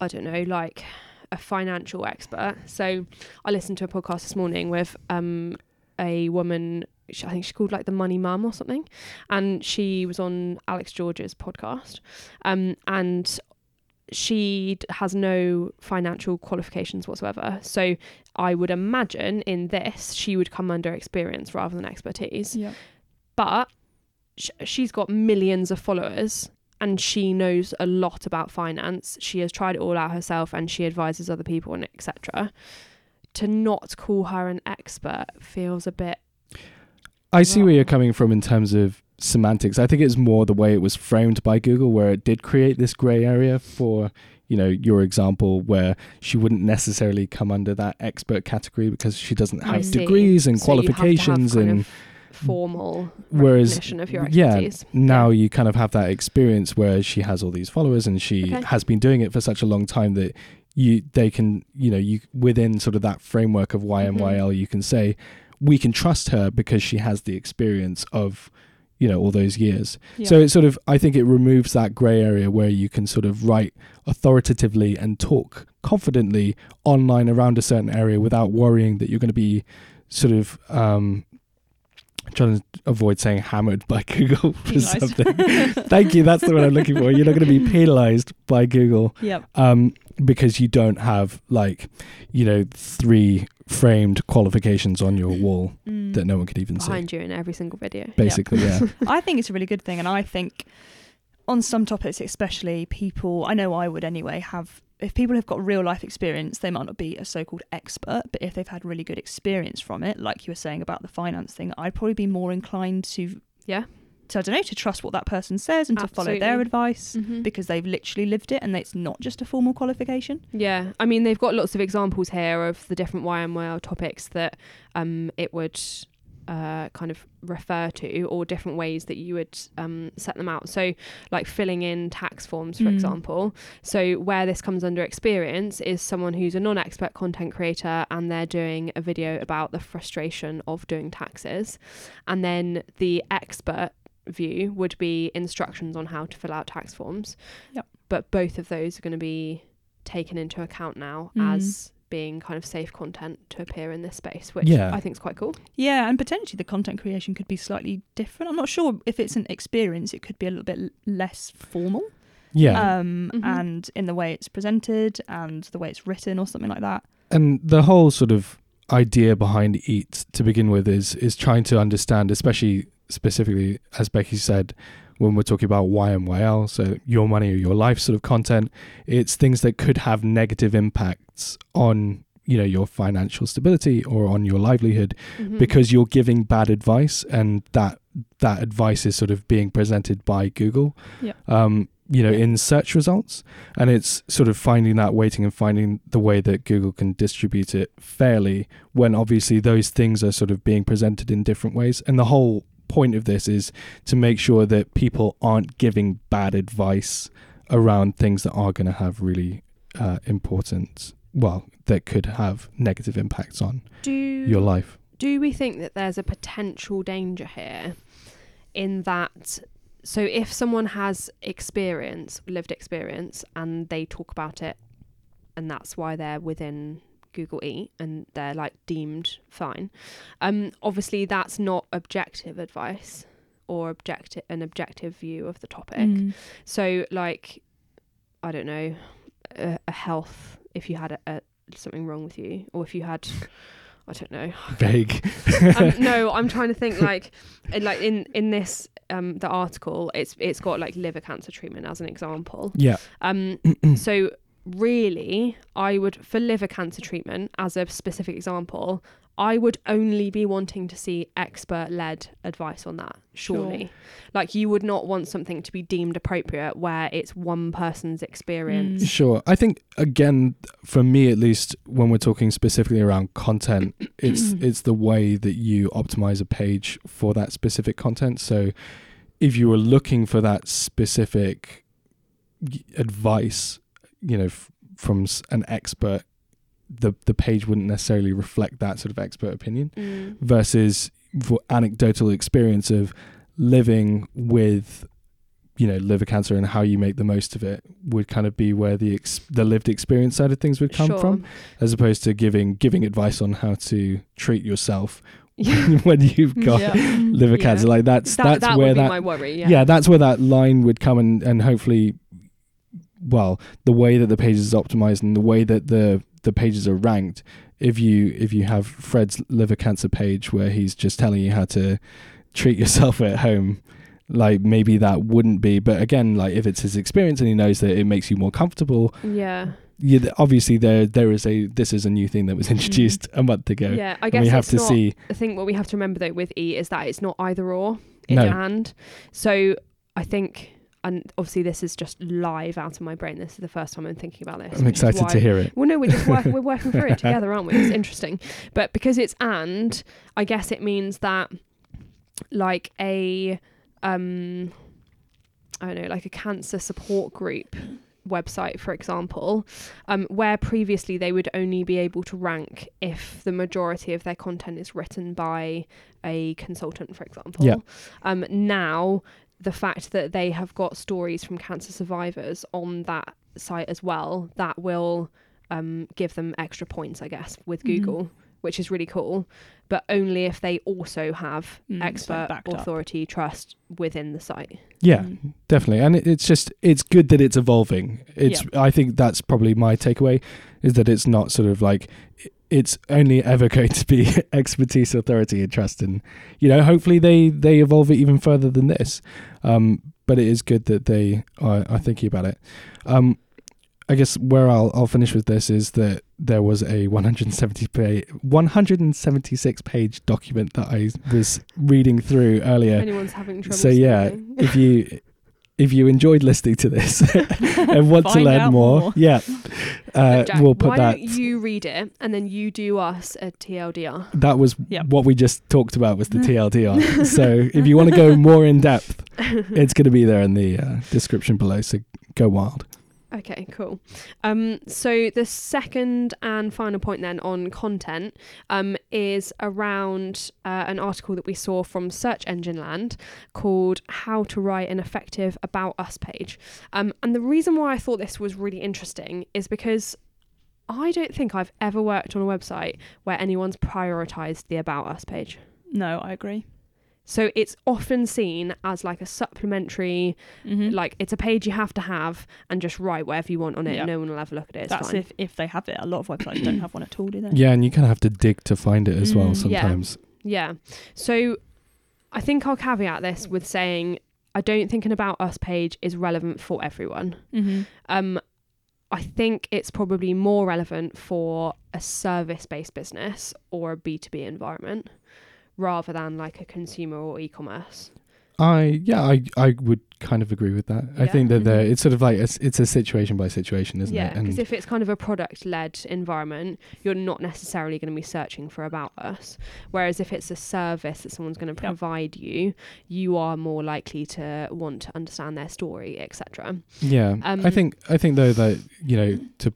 I don't know, like a financial expert. So I listened to a podcast this morning with um, a woman. Sh- I think she's called like the Money Mum or something, and she was on Alex George's podcast. Um, and she has no financial qualifications whatsoever. So I would imagine in this she would come under experience rather than expertise. yeah. But sh- she's got millions of followers and she knows a lot about finance. She has tried it all out herself and she advises other people and etc. To not call her an expert feels a bit I see where you're coming from in terms of semantics. I think it's more the way it was framed by Google, where it did create this grey area for, you know, your example, where she wouldn't necessarily come under that expert category because she doesn't have degrees and So you have have qualifications and formal whereas recognition of your yeah, now you kind of have that experience where she has all these followers and she Okay. has been doing it for such a long time that you they can you know you within sort of that framework of YMYL Mm-hmm. you can say we can trust her because she has the experience of you know all those years Yeah. so it sort of i think it removes that gray area where you can sort of write authoritatively and talk confidently online around a certain area without worrying that you're going to be sort of um trying to avoid saying hammered by *laughs* google for Penalised. something thank you that's the one i'm looking for you're not going to be penalized by google Yep. um because you don't have like you know three framed qualifications on your wall Mm. that no one could even see behind you in every single video. basically yeah *laughs* I think it's a really good thing, and I think on some topics, especially people, I know I would anyway, have if people have got real life experience, they might not be a so called expert, but if they've had really good experience from it, like you were saying about the finance thing, I'd probably be more inclined to, Yeah. To I don't know, to trust what that person says and to follow their Absolutely. advice Mhm. because they've literally lived it and it's not just a formal qualification. Yeah, I mean they've got lots of examples here of the different YMYL topics that um it would uh, kind of refer to or different ways that you would um, set them out. So, like filling in tax forms, for Mm. example. So, where this comes under experience is someone who's a non expert content creator and they're doing a video about the frustration of doing taxes. And then the expert view would be instructions on how to fill out tax forms. Yep. But both of those are going to be taken into account now Mm. as being kind of safe content to appear in this space, which Yeah. I think is quite cool. Yeah, and potentially the content creation could be slightly different. I'm not sure if it's an experience; it could be a little bit less formal, Yeah. um, Mhm. and in the way it's presented and the way it's written, or something like that. and the whole sort of idea behind eat to begin with is is trying to understand especially specifically as becky said when we're talking about ymyl so your money or your life sort of content it's things that could have negative impacts on you know your financial stability or on your livelihood Mhm. because you're giving bad advice and that that advice is sort of being presented by Google Yeah. um you know in search results and it's sort of finding that weighting and finding the way that Google can distribute it fairly when obviously those things are sort of being presented in different ways and the whole point of this is to make sure that people aren't giving bad advice around things that are going to have really uh, important well that could have negative impacts on do your life. do we think that there's a potential danger here in that so if someone has experience lived experience and they talk about it and that's why they're within google eat and they're like deemed fine. Um obviously that's not objective advice or objective an objective view of the topic. Mm. so like i don't know a, a health if you had a, a something wrong with you or if you had i don't know. *laughs* Vague. *laughs* Um, no, I'm trying to think like, uh, like in in this um the article, it's it's got like liver cancer treatment as an example. yeah. Um, *clears throat* so really, I would for liver cancer treatment as a specific example, I would only be wanting to see expert led advice on that. Surely, like you would not want something to be deemed appropriate where it's one person's experience. Mm. Sure. I think again, for me at least, when we're talking specifically around content, *clears throat* it's it's the way that you optimize a page for that specific content. So, if you were looking for that specific advice, you know, f- from s- an expert, the the page wouldn't necessarily reflect that sort of expert opinion. Mm. Versus for anecdotal experience of living with you know liver cancer and how you make the most of it would kind of be where the ex- the lived experience side of things would come Sure. from as opposed to giving giving advice on how to treat yourself Yeah. *laughs* when you've *laughs* got Yeah. liver Yeah. cancer like that's that that's that where that my worry. yeah. Yeah. that's where that line would come and and hopefully well the way that the page is optimized and the way that the the pages are ranked if you if you have Fred's liver cancer page where he's just telling you how to treat yourself at home like maybe that wouldn't be but again like if it's his experience and he knows that it makes you more comfortable yeah. yeah obviously there there is a this is a new thing that was mm-hmm. introduced a month ago Yeah. I guess we have to not, see I think what we have to remember though with E is that it's not either or, it's No. and. So I think, and obviously this is just live out of my brain. This is the first time I'm thinking about this. i'm excited to hear it Well, no, we're just work, we're working through it *laughs* together, aren't we? It's interesting, but because it's and, I guess it means that like a um, I don't know, like a cancer support group website, for example, um, where previously they would only be able to rank if the majority of their content is written by a consultant, for example. Yeah. Um, now, the fact that they have got stories from cancer survivors on that site as well, that will um, give them extra points, I guess, with Mhm. Google, which is really cool. But only if they also have Mm, so expert up. authority trust within the site. yeah Mm. definitely and it, it's just it's good that it's evolving it's i think that's probably my takeaway is that it's not sort of like it's only ever *laughs* going to be *laughs* expertise authority and trust and you know hopefully they they evolve it even further than this. Um but it is good that they are, are thinking about it. Um I guess where I'll I'll finish with this is that there was a 170 page 176 page document that I was reading through earlier. If anyone's having trouble so yeah, if you *laughs* if you enjoyed listening to this *laughs* and want to learn more, more. yeah, uh, Jack, we'll put why that. don't you read it and then you do us a TLDR? That was Yep. what we just talked about was the *laughs* TLDR. so if you want to go more in depth, it's going to be there in the uh, description below. So go wild. Okay, cool. Um, so the second and final point then on content um, is around uh, an article that we saw from Search Engine Land called "How to Write an Effective About Us Page." Um, and the reason why I thought this was really interesting is because I don't think I've ever worked on a website where anyone's prioritized the About Us page. No, I agree. So it's often seen as like a supplementary, Mm-hmm. like it's a page you have to have and just write whatever you want on it. Yeah. No one will have a look at it. It's That's fine. if, if they have it. A lot of websites don't have one at all, do they? Yeah, and you kind of have to dig to find it as well Mm, yeah. sometimes. Yeah. So I think I'll caveat this with saying I don't think an About Us page is relevant for everyone. Mm-hmm. Um, I think it's probably more relevant for a service based business or a B2B environment rather than like a consumer or e commerce. I yeah, I I would kind of agree with that. I think that there Mhm. it's sort of like it's, it's a situation by situation, isn't Yeah, it? Yeah, because if it's kind of a product led environment, you're not necessarily going to be searching for About Us. Whereas if it's a service that someone's going to Yep. provide you, you are more likely to want to understand their story, etc. yeah, Um, I think I think though that you know to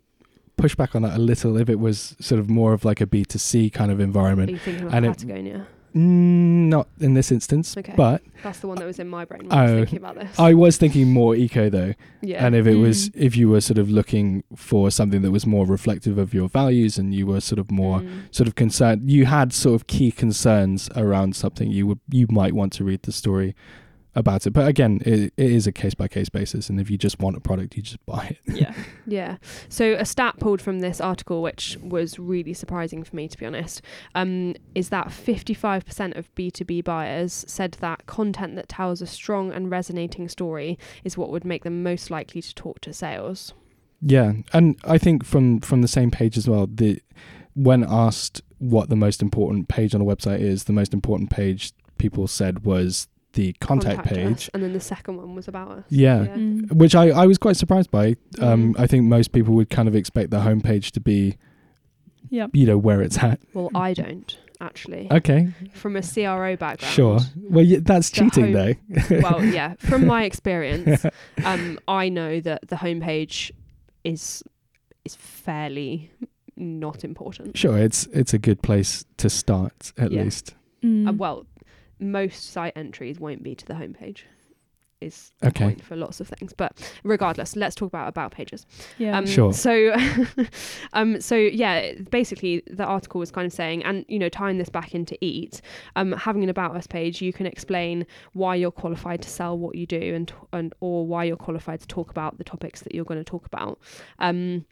push back on that a little, if it was sort of more of like a B two C kind of Are environment, you thinking of and Patagonia? mm, not in this instance, Okay. but That's the one that was in my brain when I was Oh, thinking about this. I was thinking more eco though. yeah. And if it was, Mm. if you were sort of looking for something that was more reflective of your values and you were sort of more Mm. sort of concerned, you had sort of key concerns around something, you would, you might want to read the story about it. But again, it, it is a case by case basis. And if you just want a product, you just *laughs* buy it. Yeah. *laughs* Yeah. So a stat pulled from this article, which was really surprising for me to be honest, um, is that 55% of B2B buyers said that content that tells a strong and resonating story is what would make them most likely to talk to sales. Yeah. And I think from, from the same page as well, the, when asked what the most important page on a website is, the most important page people said was the contact, Contact us. page. And then the second one was about us. Yeah. Mm. which I, I was quite surprised by. Um, Mm. I think most people would kind of expect the homepage to be, Yep. you know, where it's at. Well, I don't actually. Okay, From a CRO background. sure. Well, yeah, that's The cheating, home- though. well, *laughs* yeah. From my experience, um, I know that the homepage is is fairly not important. Sure, it's it's a good place to start at Yeah. least. Mm. Uh, well, most site entries won't be to the homepage. Is the Okay. point for lots of things, but regardless, let's talk about about pages. yeah. Um, Sure. So, *laughs* um, so yeah, basically the article was kind of saying, and you know, tying this back into Eat, um, having an about us page, you can explain why you're qualified to sell what you do, and and or why you're qualified to talk about the topics that you're going to talk about. Um,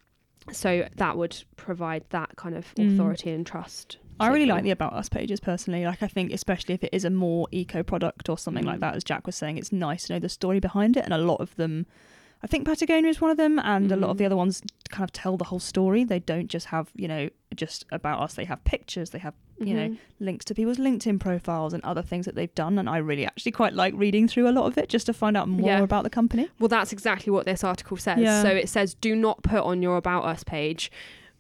so that would provide that kind of Mm. authority and trust. I really like the About Us pages personally. Like, I think, especially if it is a more eco product or something like Mm. that, as Jack was saying, it's nice to know the story behind it. And a lot of them, I think Patagonia is one of them, and a lot of the other ones kind of tell the whole story. They don't just have, you know, just about us. They have pictures, they have you know, Mhm. links to people's LinkedIn profiles and other things that they've done. And I really actually quite like reading through a lot of it just to find out more Yeah. about the company. Well, that's exactly what this article says. Yeah. So it says, do not put on your about us page.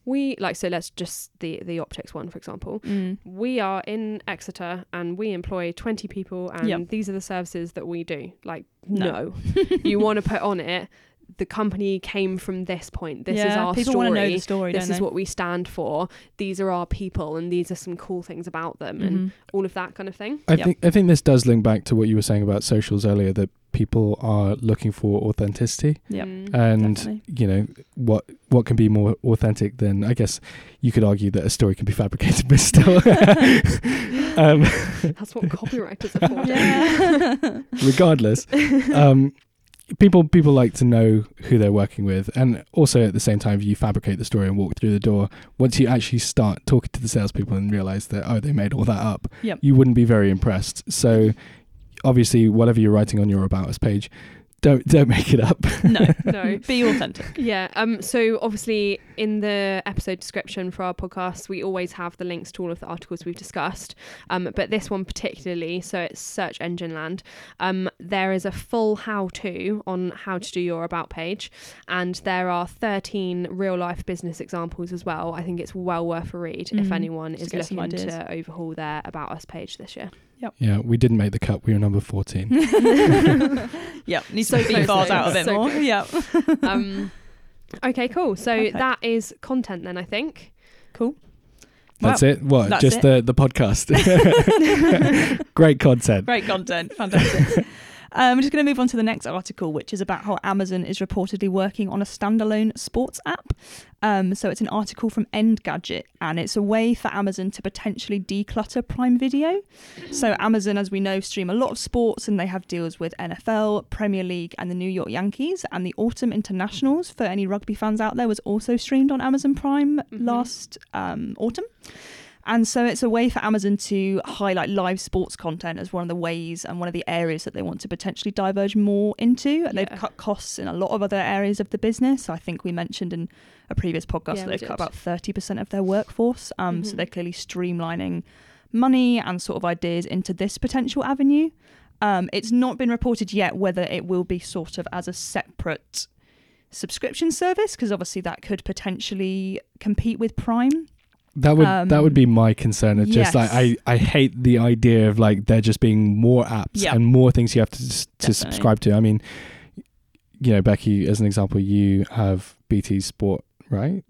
We like so. Let's just the the Optix one, for example. Mm. We are in Exeter and we employ twenty people, and Yep. these are the services that we do. Like, No. no, *laughs* you want to put on it. The company came from this point. This is our people want to know story. the story. This is they? what we stand for. These are our people, and these are some cool things about them, and Mhm. all of that kind of thing. I Yep. think I think this does link back to what you were saying about socials earlier that people are looking for authenticity Yep. Mm. and Definitely. you know what what can be more authentic than I guess you could argue that a story can be fabricated *laughs* but still *laughs* um, That's what copywriters are for. Yeah. *laughs* regardless um, people people like to know who they're working with and also at the same time if you fabricate the story and walk through the door once you actually start talking to the salespeople and realize that oh they made all that up Yep. you wouldn't be very impressed so obviously whatever you're writing on your about us page don't *laughs* don't make it up. No, No. *laughs* be authentic. Yeah. Um. So obviously, in the episode description for our podcast, we always have the links to all of the articles we've discussed. Um. But this one particularly, so it's search engine land. Um. There is a full how-to on how to do your about page, and there are 13 real-life business examples as well. I think it's well worth a read if Mhm. anyone Just is to get some looking to overhaul their about us page this year. Yeah, we didn't make the cut. We were number fourteen. *laughs* *laughs* yeah, needs So to beat close bars out a bit So more. close. Yeah, *laughs* Um. Okay. Cool. So Perfect. that is content then. I think. cool. That's Wow. it. What? That's Just it. the the podcast. Great content. Great content. Fantastic. Um, I'm just going to move on to the next article, which is about how Amazon is reportedly working on a standalone sports app. Um, so it's an article from Engadget, and it's a way for Amazon to potentially declutter Prime Video. So Amazon, as we know, stream a lot of sports, and they have deals with NFL, Premier League, and the New York Yankees. And the Autumn Internationals, for any rugby fans out there, was also streamed on Amazon Prime Mhm. last um, autumn. And so it's a way for Amazon to highlight live sports content as one of the ways and one of the areas that they want to potentially diverge more into. And they've cut costs in a lot of other areas of the business. I think we mentioned in a previous podcast Yeah, that they've did. cut about 30% of their workforce. Um, So Mhm. they're clearly streamlining money and sort of ideas into this potential avenue. Um, it's not been reported yet whether it will be sort of as a separate subscription service because obviously that could potentially compete with Prime. That would Um, that would be my concern. Of just like. I, I hate the idea of like there just being more apps Yeah. and more things you have to to Definitely. subscribe to. I mean, you know, Becky, as an example, you have BT Sport, right?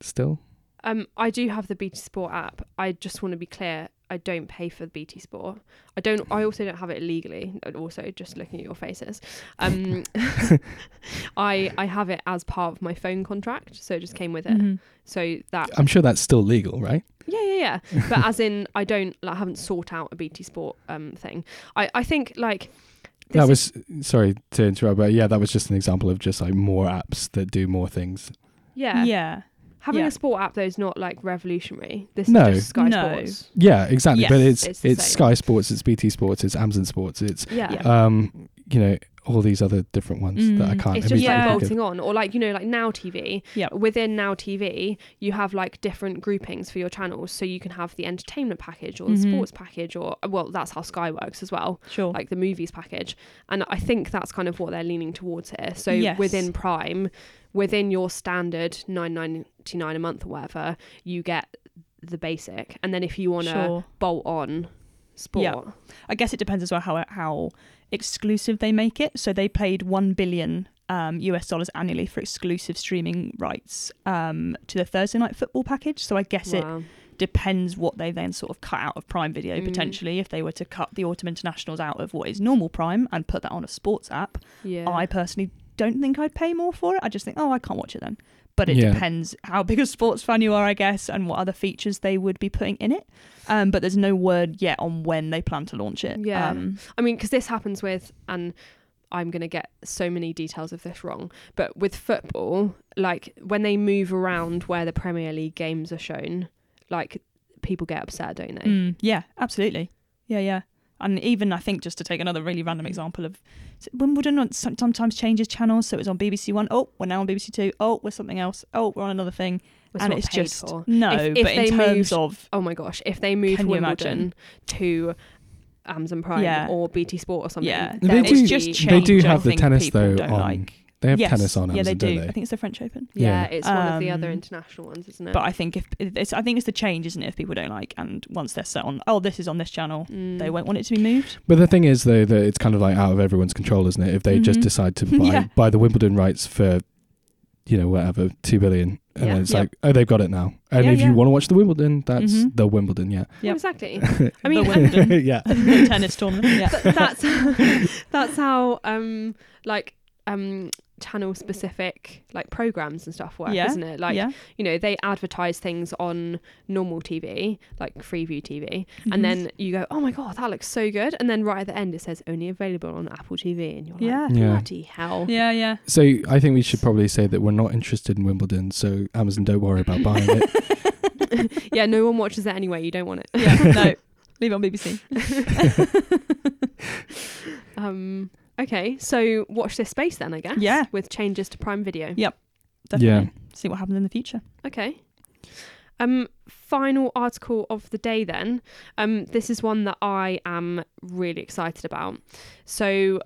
Still, Um, I do have the BT Sport app. I just want to be clear. I don't pay for the BT Sport. I don't. I also don't have it illegally. and Also, just looking at your faces, um, *laughs* I I have it as part of my phone contract, so it just came with it. Mhm. So that I'm sure that's still legal, right? yeah yeah yeah. but as in, I don't. Like, haven't sought out a BT Sport um thing. I I think like that this was sorry to interrupt, but yeah, that was just an example of just like more apps that do more things. yeah. Yeah. Having yeah. a sport app though is not like revolutionary. This No. is just Sky No. Sports. Yeah, exactly. but it's it's it's. Sky Sports, it's BT Sports, it's Amazon Sports, it's Yeah. Yeah. um, you know, all these other different ones that I Mm. can't It's just like think of. bolting on, or like you know, like Now TV. Yep. Within Now TV, you have like different groupings for your channels, so you can have the entertainment package or the Mhm. sports package, or well, that's how Sky works as well, Sure. like the movies package. And I think that's kind of what they're leaning towards here. So Yes. within Prime, within your standard nine ninety nine a month or whatever, you get the basic, and then if you want to sure. bolt on sport, Yeah. I guess it depends as well how how exclusive they make it. So they paid one billion um, US dollars annually for exclusive streaming rights um, to the Thursday night football package. So I guess it depends what they then sort of cut out of Prime Video Mm. potentially. If they were to cut the Autumn Internationals out of what is normal Prime and put that on a sports app, yeah, I personally don't think I'd pay more for it. I just think, oh, I can't watch it then. But it Yeah. depends how *laughs* big a sports fan you are, I guess, and what other features they would be putting in it. Um, but there's no word yet on when they plan to launch it. Yeah. Um, I mean, because this happens with, and I'm going to get so many details of this wrong, but with football, like when they move around where the Premier League games are shown, like people get upset, don't they? mm, yeah, absolutely. Yeah, yeah. And even I think just to take another really random example of Wimbledon sometimes changes channels, so it was on BBC One. Oh, we're now on BBC Two. Oh, we're something else. Oh, we're on another thing. It's and it's just for. no. If- if but they in terms moved- of Oh my gosh, if they move Wimbledon imagine? to Amazon Prime Yeah. or BT Sport or something, yeah, They do- it's it's just the- change. They do have the tennis though on. like. They have Yes, tennis on Amazon, yeah, they do. don't I think it's the French Open. yeah, Yeah. it's one of the other Um, international ones, isn't it? But I think if it's, I think it's the change, isn't it? If people don't like, and once they're set on, oh, this is on this channel, Mm. they won't want it to be moved. But the thing is, though, that it's kind of like out of everyone's control, isn't it? If they just Mhm. decide to *laughs* buy Yeah. buy the Wimbledon rights for, you know, whatever two billion, and Yeah. it's Yep. like, oh, they've got it now. And Yeah, if yeah. you want to watch the Wimbledon, that's Mhm. the Wimbledon, yeah. Well, Yep. exactly. *laughs* I mean, the *laughs* yeah. the tennis tournament. Yeah. Th- that's that's how um like um channel specific like programs and stuff work Yeah, isn't it like yeah. you know they advertise things on normal tv like freeview tv Mhm. and then you go oh my god that looks so good and then right at the end it says only available on apple tv and you're like Yeah. Yeah. bloody hell Yeah, yeah. So I think we should probably say that we're not interested in Wimbledon, so Amazon don't worry about buying it. *laughs* *laughs* yeah no one watches it anyway you don't want it Yeah, no. *laughs* Leave it on BBC. um Okay, so watch this space then, I guess. Yeah. With changes to Prime Video. Yeah. Definitely. See what happens in the future. Okay. Um, final article of the day then. Um, this is one that I am really excited about. So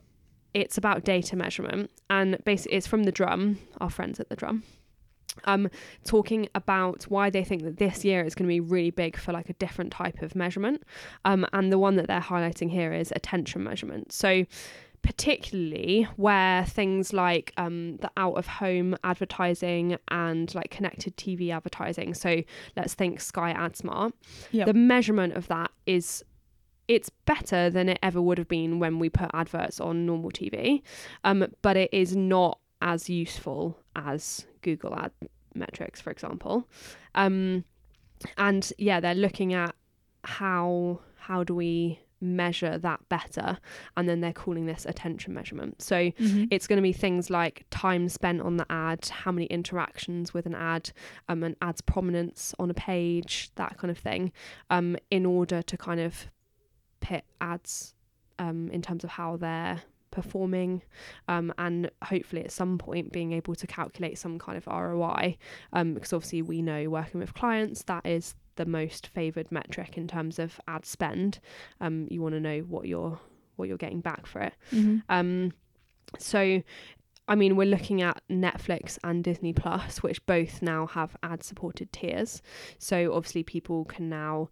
it's about data measurement and basically it's from the drum, our friends at the drum. Um, talking about why they think that this year is going to be really big for like a different type of measurement. Um, and the one that they're highlighting here is attention measurement. So particularly where things like um, the out of home advertising and like connected TV advertising. So let's think Sky AdSmart. Yep. The measurement of that is it's better than it ever would have been when we put adverts on normal TV, um, but it is not as useful as Google Ad metrics, for example. Um, and yeah, they're looking at how how do we measure that better and then they're calling this attention measurement so Mhm. it's going to be things like time spent on the ad how many interactions with an ad um, an ad's prominence on a page that kind of thing um, in order to kind of pit ads um, in terms of how they're performing um, and hopefully at some point being able to calculate some kind of ROI um, because obviously we know working with clients that is the most favored metric in terms of ad spend um, you want to know what you're what you're getting back for it Mhm. um, so, I mean, we're looking at Netflix and Disney Plus, which both now have ad supported tiers. So, obviously, people can now,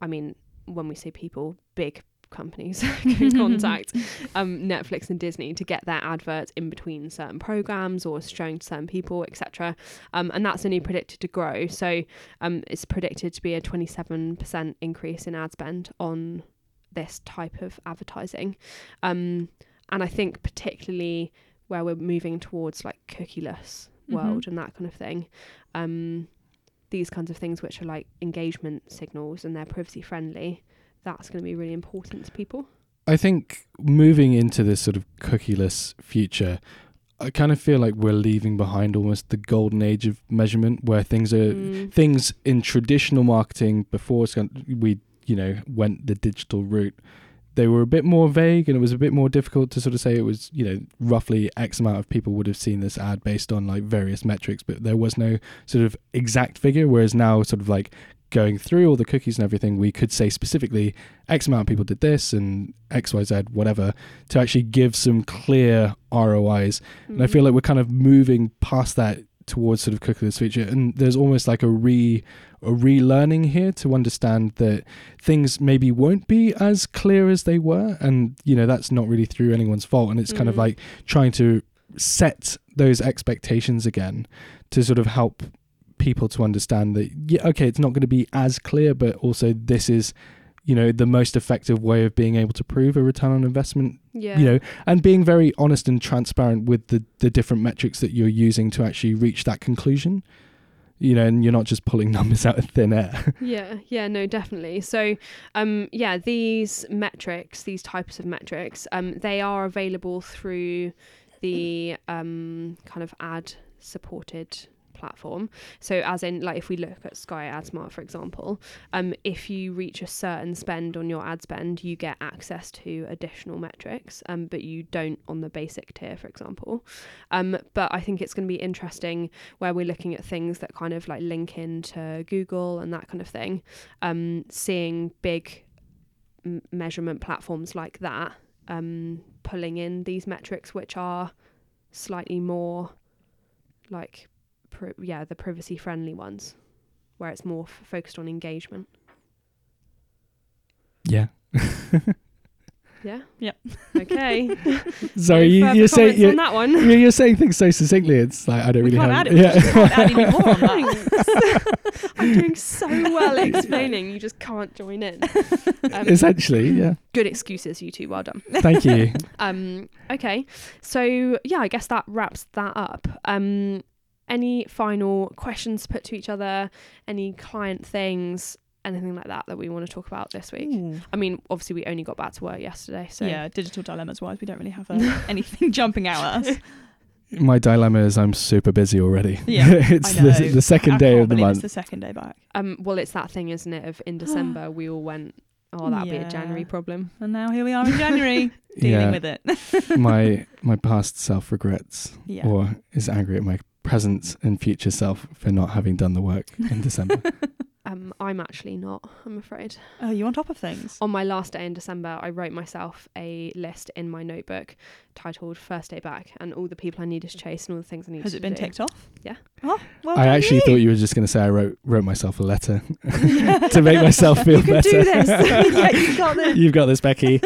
I mean, when we say people, big companies *laughs* can contact *laughs* um, Netflix and Disney to get their adverts in between certain programs or showing to certain people, etc. Um, and that's only predicted to grow. So, um, it's predicted to be a 27% increase in ad spend on this type of advertising. Um, and I think particularly where we're moving towards like cookieless Mhm. world and that kind of thing, um, these kinds of things which are like engagement signals and they're privacy friendly, that's going to be really important to people. I think moving into this sort of cookieless future, I kind of feel like we're leaving behind almost the golden age of measurement where things are Mm. things in traditional marketing before we you know went the digital route they were a bit more vague and it was a bit more difficult to sort of say it was you know roughly x amount of people would have seen this ad based on like various metrics but there was no sort of exact figure whereas now sort of like going through all the cookies and everything we could say specifically x amount of people did this and xyz whatever to actually give some clear rois and I Mm. feel like we're kind of moving past that towards sort of cookieless feature And there's almost like a re a relearning here to understand that things maybe won't be as clear as they were. And, you know, that's not really through anyone's fault. And it's kind of Mm. like trying to set those expectations again to sort of help people to understand that yeah, okay, it's not going to be as clear, but also this is you know the most effective way of being able to prove a return on investment yeah. you know and being very honest and transparent with the the different metrics that you're using to actually reach that conclusion you know and you're not just pulling *laughs* numbers out of thin air *laughs* Yeah, yeah, no, definitely. So, um, yeah, these metrics, these types of metrics, um, they are available through the um, kind of ad supported platform. So, as in, like, if we look at Sky AdSmart, for example, um, if you reach a certain spend on your ad spend, you get access to additional metrics, um, but you don't on the basic tier, for example. Um, but I think it's going to be interesting where we're looking at things that kind of like link into Google and that kind of thing. Um, seeing big m- measurement platforms like that um, pulling in these metrics, which are slightly more like, pri- yeah, the privacy friendly ones, where it's more f- focused on engagement. yeah *laughs* Yeah. Yep. Okay. *laughs* sorry you, you're saying you're, on that one. *laughs* you're, you're saying things so succinctly it's like i don't We really can't have add it. We add any more on that. I'm doing so well explaining. You just can't join in. Um, essentially yeah good excuses, you two. Well done. thank you Um, okay, so yeah, I guess that wraps that up. Um, any final questions to put to each other? Any client things? Anything like that that we want to talk about this week? Ooh. I mean, obviously we only got back to work yesterday, so Yeah, digital dilemmas wise, we don't really have uh, *laughs* anything jumping out at us. *laughs* my dilemma is i'm super busy already Yeah, *laughs* it's I know. the, the second I day of the month It's the second day back. um, well, it's that thing, isn't it? Of in *gasps* December we all went oh, that'll be a January problem. And now here we are in January dealing with it. my my past self regrets Yeah. or is angry at my present and future self for not having done the work in December. *laughs* Um, I'm actually not. I'm afraid. oh, you're on top of things? On my last day in December, I wrote myself a list in my notebook titled "First Day Back" and all the people I needed to chase and all the things I needed to chase. Has to it been do. ticked off? Yeah. Oh, well I done actually you. thought you were just going to say I wrote wrote myself a letter *laughs* *laughs* to make myself feel you can better. do this. yeah, you got this. You've got this, Becky.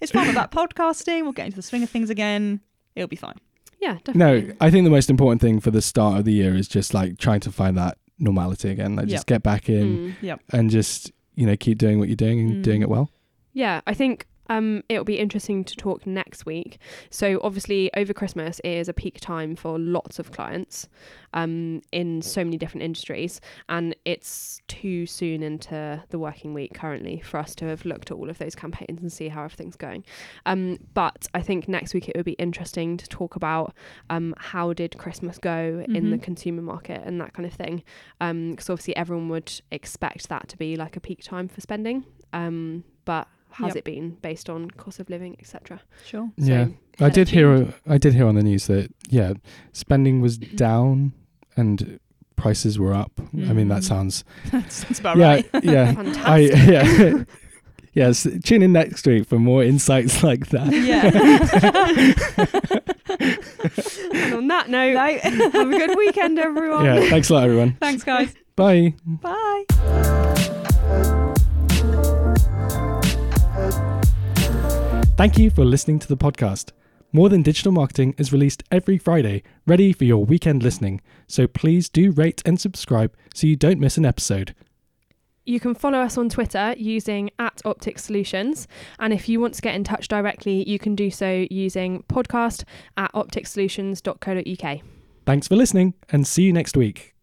It's fun about podcasting. We'll get into the swing of things again. It'll be fine. Yeah, definitely. No, I think the most important thing for the start of the year is just like trying to find that normality again. Like Yep. just get back in Mm. and just you know keep doing what you're doing and Mm. doing it well. Yeah, I think um, it'll be interesting to talk next week. So obviously, over Christmas is a peak time for lots of clients um, in so many different industries, and it's too soon into the working week currently for us to have looked at all of those campaigns and see how everything's going. Um, but I think next week it would be interesting to talk about um, how did Christmas go in the Mhm. consumer market and that kind of thing, because obviously everyone would expect that to be like a peak time for spending, um, but has Yep. it been based on cost of living, etc. Sure. yeah, I did hear. I did hear on the news that yeah, spending was *clears throat* down and prices were up. I mean, that Mm. sounds *laughs* That's about yeah, right. yeah. *laughs* I yeah. *laughs* Yes, tune in next week for more insights like that. Yeah. and on that note, No. have a good weekend, everyone. Yeah, thanks a lot, everyone. Thanks, guys. Bye. Bye. Thank you for listening to the podcast. More Than Digital Marketing is released every Friday, ready for your weekend listening. So please do rate and subscribe so you don't miss an episode. You can follow us on Twitter using at Optix Solutions. And if you want to get in touch directly, you can do so using podcast at optixsolutions.co.uk. Thanks for listening and see you next week.